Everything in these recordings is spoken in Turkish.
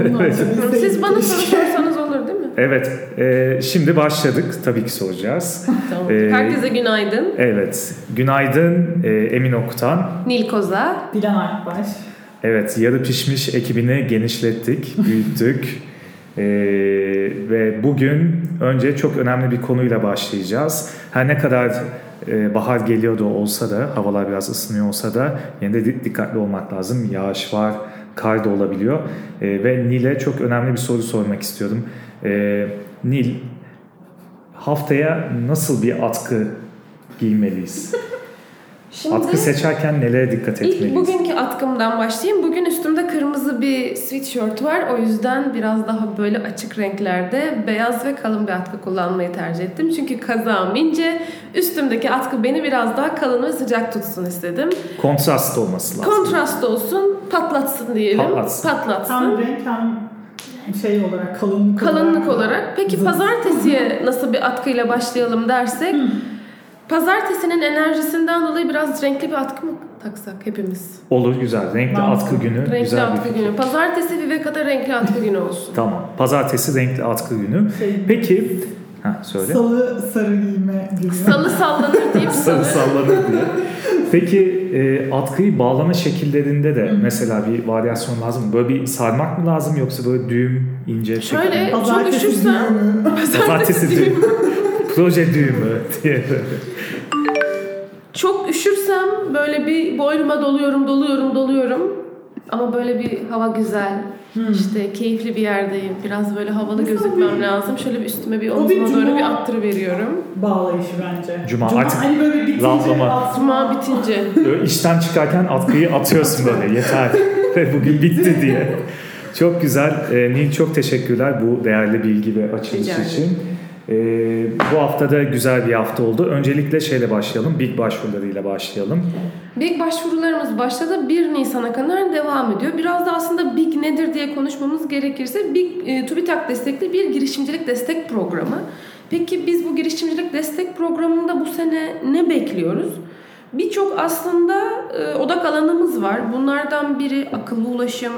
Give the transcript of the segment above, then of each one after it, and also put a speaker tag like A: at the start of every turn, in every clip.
A: Evet.
B: Siz bana soru sorsanız olur değil mi?
A: Evet, e, şimdi başladık. Tabii ki soracağız.
B: Tamam.
A: Ee,
B: Herkese günaydın.
A: Evet, günaydın e, Emin Oktan.
B: Nil Koza.
C: Dilan Akbaş.
A: Evet, yarı pişmiş ekibini genişlettik, büyüttük. E, ve bugün önce çok önemli bir konuyla başlayacağız. Her ne kadar e, bahar geliyor da olsa da, havalar biraz ısınıyor olsa da yine de di- dikkatli olmak lazım. Yağış var, kar da olabiliyor. E, ve Nil'e çok önemli bir soru sormak istiyorum. E, Nil, haftaya nasıl bir atkı giymeliyiz?
B: Şimdi
A: Atkı seçerken nelere dikkat
B: ilk
A: etmeliyiz?
B: bugünkü atkımdan başlayayım. Bugün üstümde kırmızı bir sweatshirt var. O yüzden biraz daha böyle açık renklerde beyaz ve kalın bir atkı kullanmayı tercih ettim. Çünkü kazağım ince. Üstümdeki atkı beni biraz daha kalın ve sıcak tutsun istedim.
A: Kontrast olması lazım.
B: Kontrast olsun, patlatsın diyelim.
A: Patlatsın.
B: Patlatsın.
C: Hem renk hem şey olarak kalınlık,
B: Kalınlık olarak. Peki
C: Zıt.
B: pazartesiye nasıl bir atkıyla başlayalım dersek Pazartesinin enerjisinden dolayı biraz renkli bir atkı mı taksak hepimiz?
A: Olur güzel. Renkli
C: Mantıklı.
A: atkı günü
B: Renkli
A: güzel bir
B: atkı
A: fikir.
B: günü. Pazartesi Viveka'da renkli atkı günü olsun.
A: Tamam. Pazartesi renkli atkı günü.
C: Şey,
A: Peki ha söyle.
C: Salı sarı giyme günü.
B: Salı sallanır
A: Sarı
B: salı.
A: sallanır diye. Peki e, atkıyı bağlama şekillerinde de mesela bir varyasyon lazım mı? Böyle bir sarmak mı lazım yoksa böyle düğüm, ince
B: Şöyle
A: şekilde?
B: çok
C: Pazartesi
B: üşürsem
C: düğünü.
A: Pazartesi düğüm. Proje düğümü diye.
B: Üşürsem böyle bir boynuma doluyorum doluyorum doluyorum. Ama böyle bir hava güzel. işte keyifli bir yerdeyim. Biraz böyle havalı
C: Mesela
B: gözükmem
C: bir-
B: lazım. Şöyle bir üstüme bir omzuma böyle
C: cuma-
B: bir attır veriyorum.
C: Bağlayışı bence.
A: Cuma, artık
C: hani böyle bitince
A: rahatlama.
B: Cuma bitince.
A: Böyle işten çıkarken atkıyı atıyorsun böyle yeter. Ve bugün bitti diye. Çok güzel. E, Nil çok teşekkürler bu değerli bilgi ve açılış için. E, bu hafta da güzel bir hafta oldu. Öncelikle şeyle başlayalım. Big başvurularıyla başlayalım.
B: Big başvurularımız başladı. 1 Nisan'a kadar devam ediyor. Biraz da aslında Big nedir diye konuşmamız gerekirse Big e, TÜBİTAK destekli bir girişimcilik destek programı. Peki biz bu girişimcilik destek programında bu sene ne bekliyoruz? Birçok aslında e, odak alanımız var. Bunlardan biri akıllı ulaşım,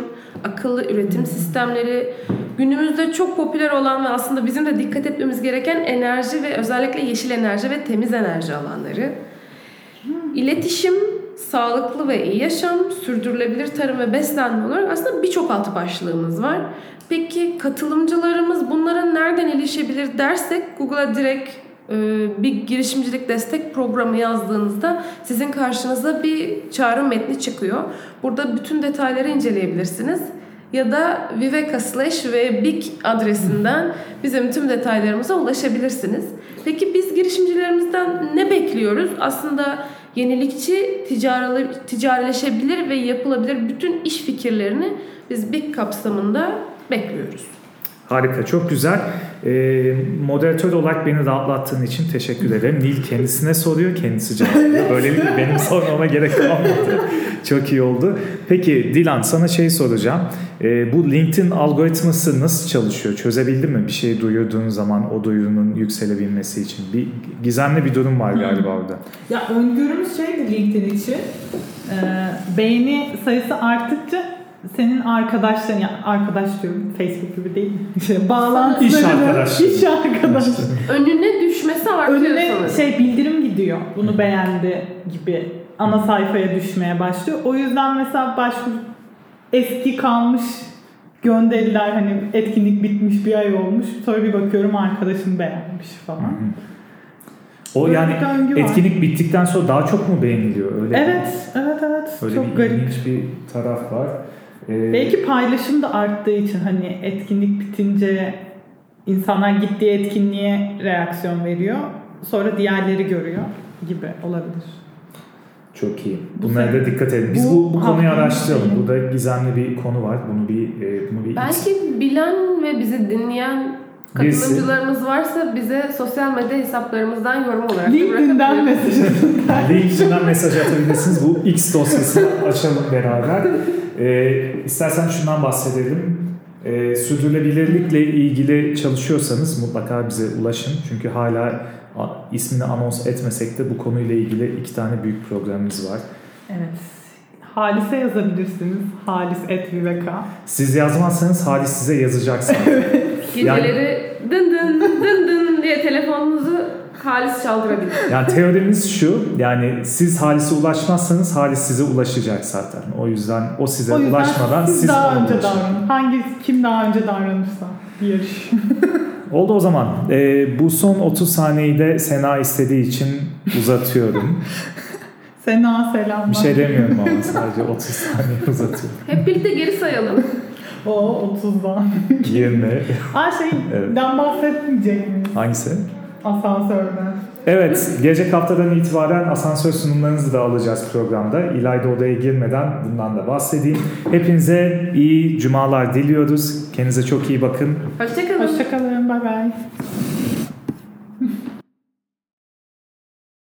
B: akıllı üretim sistemleri, günümüzde çok popüler olan ve aslında bizim de dikkat etmemiz gereken enerji ve özellikle yeşil enerji ve temiz enerji alanları. İletişim, sağlıklı ve iyi yaşam, sürdürülebilir tarım ve beslenme olarak aslında birçok altı başlığımız var. Peki katılımcılarımız bunlara nereden erişebilir dersek Google'a direkt e, bir girişimcilik destek programı yazdığınızda sizin karşınıza bir çağrı metni çıkıyor. Burada bütün detayları inceleyebilirsiniz. Ya da Viveka slash ve Big adresinden bizim tüm detaylarımıza ulaşabilirsiniz. Peki biz girişimcilerimizden ne bekliyoruz? Aslında yenilikçi, ticari, ticarileşebilir ve yapılabilir bütün iş fikirlerini biz Big kapsamında bekliyoruz.
A: Harika, çok güzel. E, moderatör olarak beni rahatlattığın için teşekkür ederim. Nil kendisine soruyor, kendisi cevaplıyor. Böylelikle benim sormama gerek kalmadı. çok iyi oldu. Peki Dilan sana şey soracağım. E, bu LinkedIn algoritması nasıl çalışıyor? Çözebildin mi bir şey duyurduğun zaman o duyurunun yükselebilmesi için? Bir gizemli bir durum var galiba orada.
C: Ya öngörümüz şeydi LinkedIn için. Ee, beğeni sayısı arttıkça senin arkadaşların, ya arkadaş diyorum Facebook gibi değil mi? İşte bağlantıları,
A: İş arkadaşları.
C: iş arkadaşları.
B: Önüne düşmesi artıyor
C: Önüne
B: sanırım.
C: şey bildirim gidiyor. Bunu beğendi gibi ana sayfaya düşmeye başlıyor. O yüzden mesela başvuru eski kalmış gönderiler hani etkinlik bitmiş bir ay olmuş. Sonra bir bakıyorum arkadaşım beğenmiş falan.
A: O
C: Böyle
A: yani
C: döngü var.
A: etkinlik bittikten sonra daha çok mu beğeniliyor? Öyle
C: Evet, evet, evet.
A: Öyle
C: Çok
A: bir
C: garip.
A: ilginç bir taraf var. Ee,
C: Belki paylaşım da arttığı için hani etkinlik bitince insanlar gittiği etkinliğe reaksiyon veriyor. Sonra diğerleri görüyor gibi olabilir.
A: Çok iyi.
C: Bu
A: Bunlara da dikkat edin. Biz
C: bu
A: bu, bu konuyu araştıralım.
C: şeyi.
A: Burada gizemli bir konu var. Bunu bir e, bunu bir
B: Belki bilen ve bizi dinleyen katılımcılarımız varsa bize sosyal medya hesaplarımızdan yorum olarak
C: LinkedIn'den mesaj
A: LinkedIn'den mesaj atabilirsiniz. Bu X dosyasını açalım beraber. Ee, istersen şundan bahsedelim. Ee, sürdürülebilirlikle ilgili çalışıyorsanız mutlaka bize ulaşın. Çünkü hala a- ismini anons etmesek de bu konuyla ilgili iki tane büyük programımız var.
C: Evet. Halis'e yazabilirsiniz. Halis et Viveka.
A: Siz yazmazsanız Halis size yazacak zaten.
B: Geceleri dın dın dın dın diye telefonunuzu halis çaldırabilir.
A: Yani teorimiz şu, yani siz Halis'e ulaşmazsanız Halis size ulaşacak zaten. O yüzden o size
C: O yüzden
A: ulaşmadan
C: siz,
A: siz
C: daha önce davranın. Hangi kim daha önce davranırsa bir yarış.
A: Oldu o zaman. Ee, bu son 30 saniyeyi de Sena istediği için uzatıyorum.
C: Sena selam.
A: Bir şey demiyorum ama sadece 30 saniye uzatıyorum.
B: Hep birlikte geri sayalım.
C: O 30'dan.
A: 20.
C: Aa şeyden
A: Evet.
C: bahsetmeyecek miyiz?
A: Hangisi?
C: Asansörden.
A: Evet, gelecek haftadan itibaren asansör sunumlarınızı da alacağız programda. İlayda odaya girmeden bundan da bahsedeyim. Hepinize iyi cumalar diliyoruz. Kendinize çok iyi bakın.
B: Hoşçakalın.
C: Hoşçakalın. Bay bay.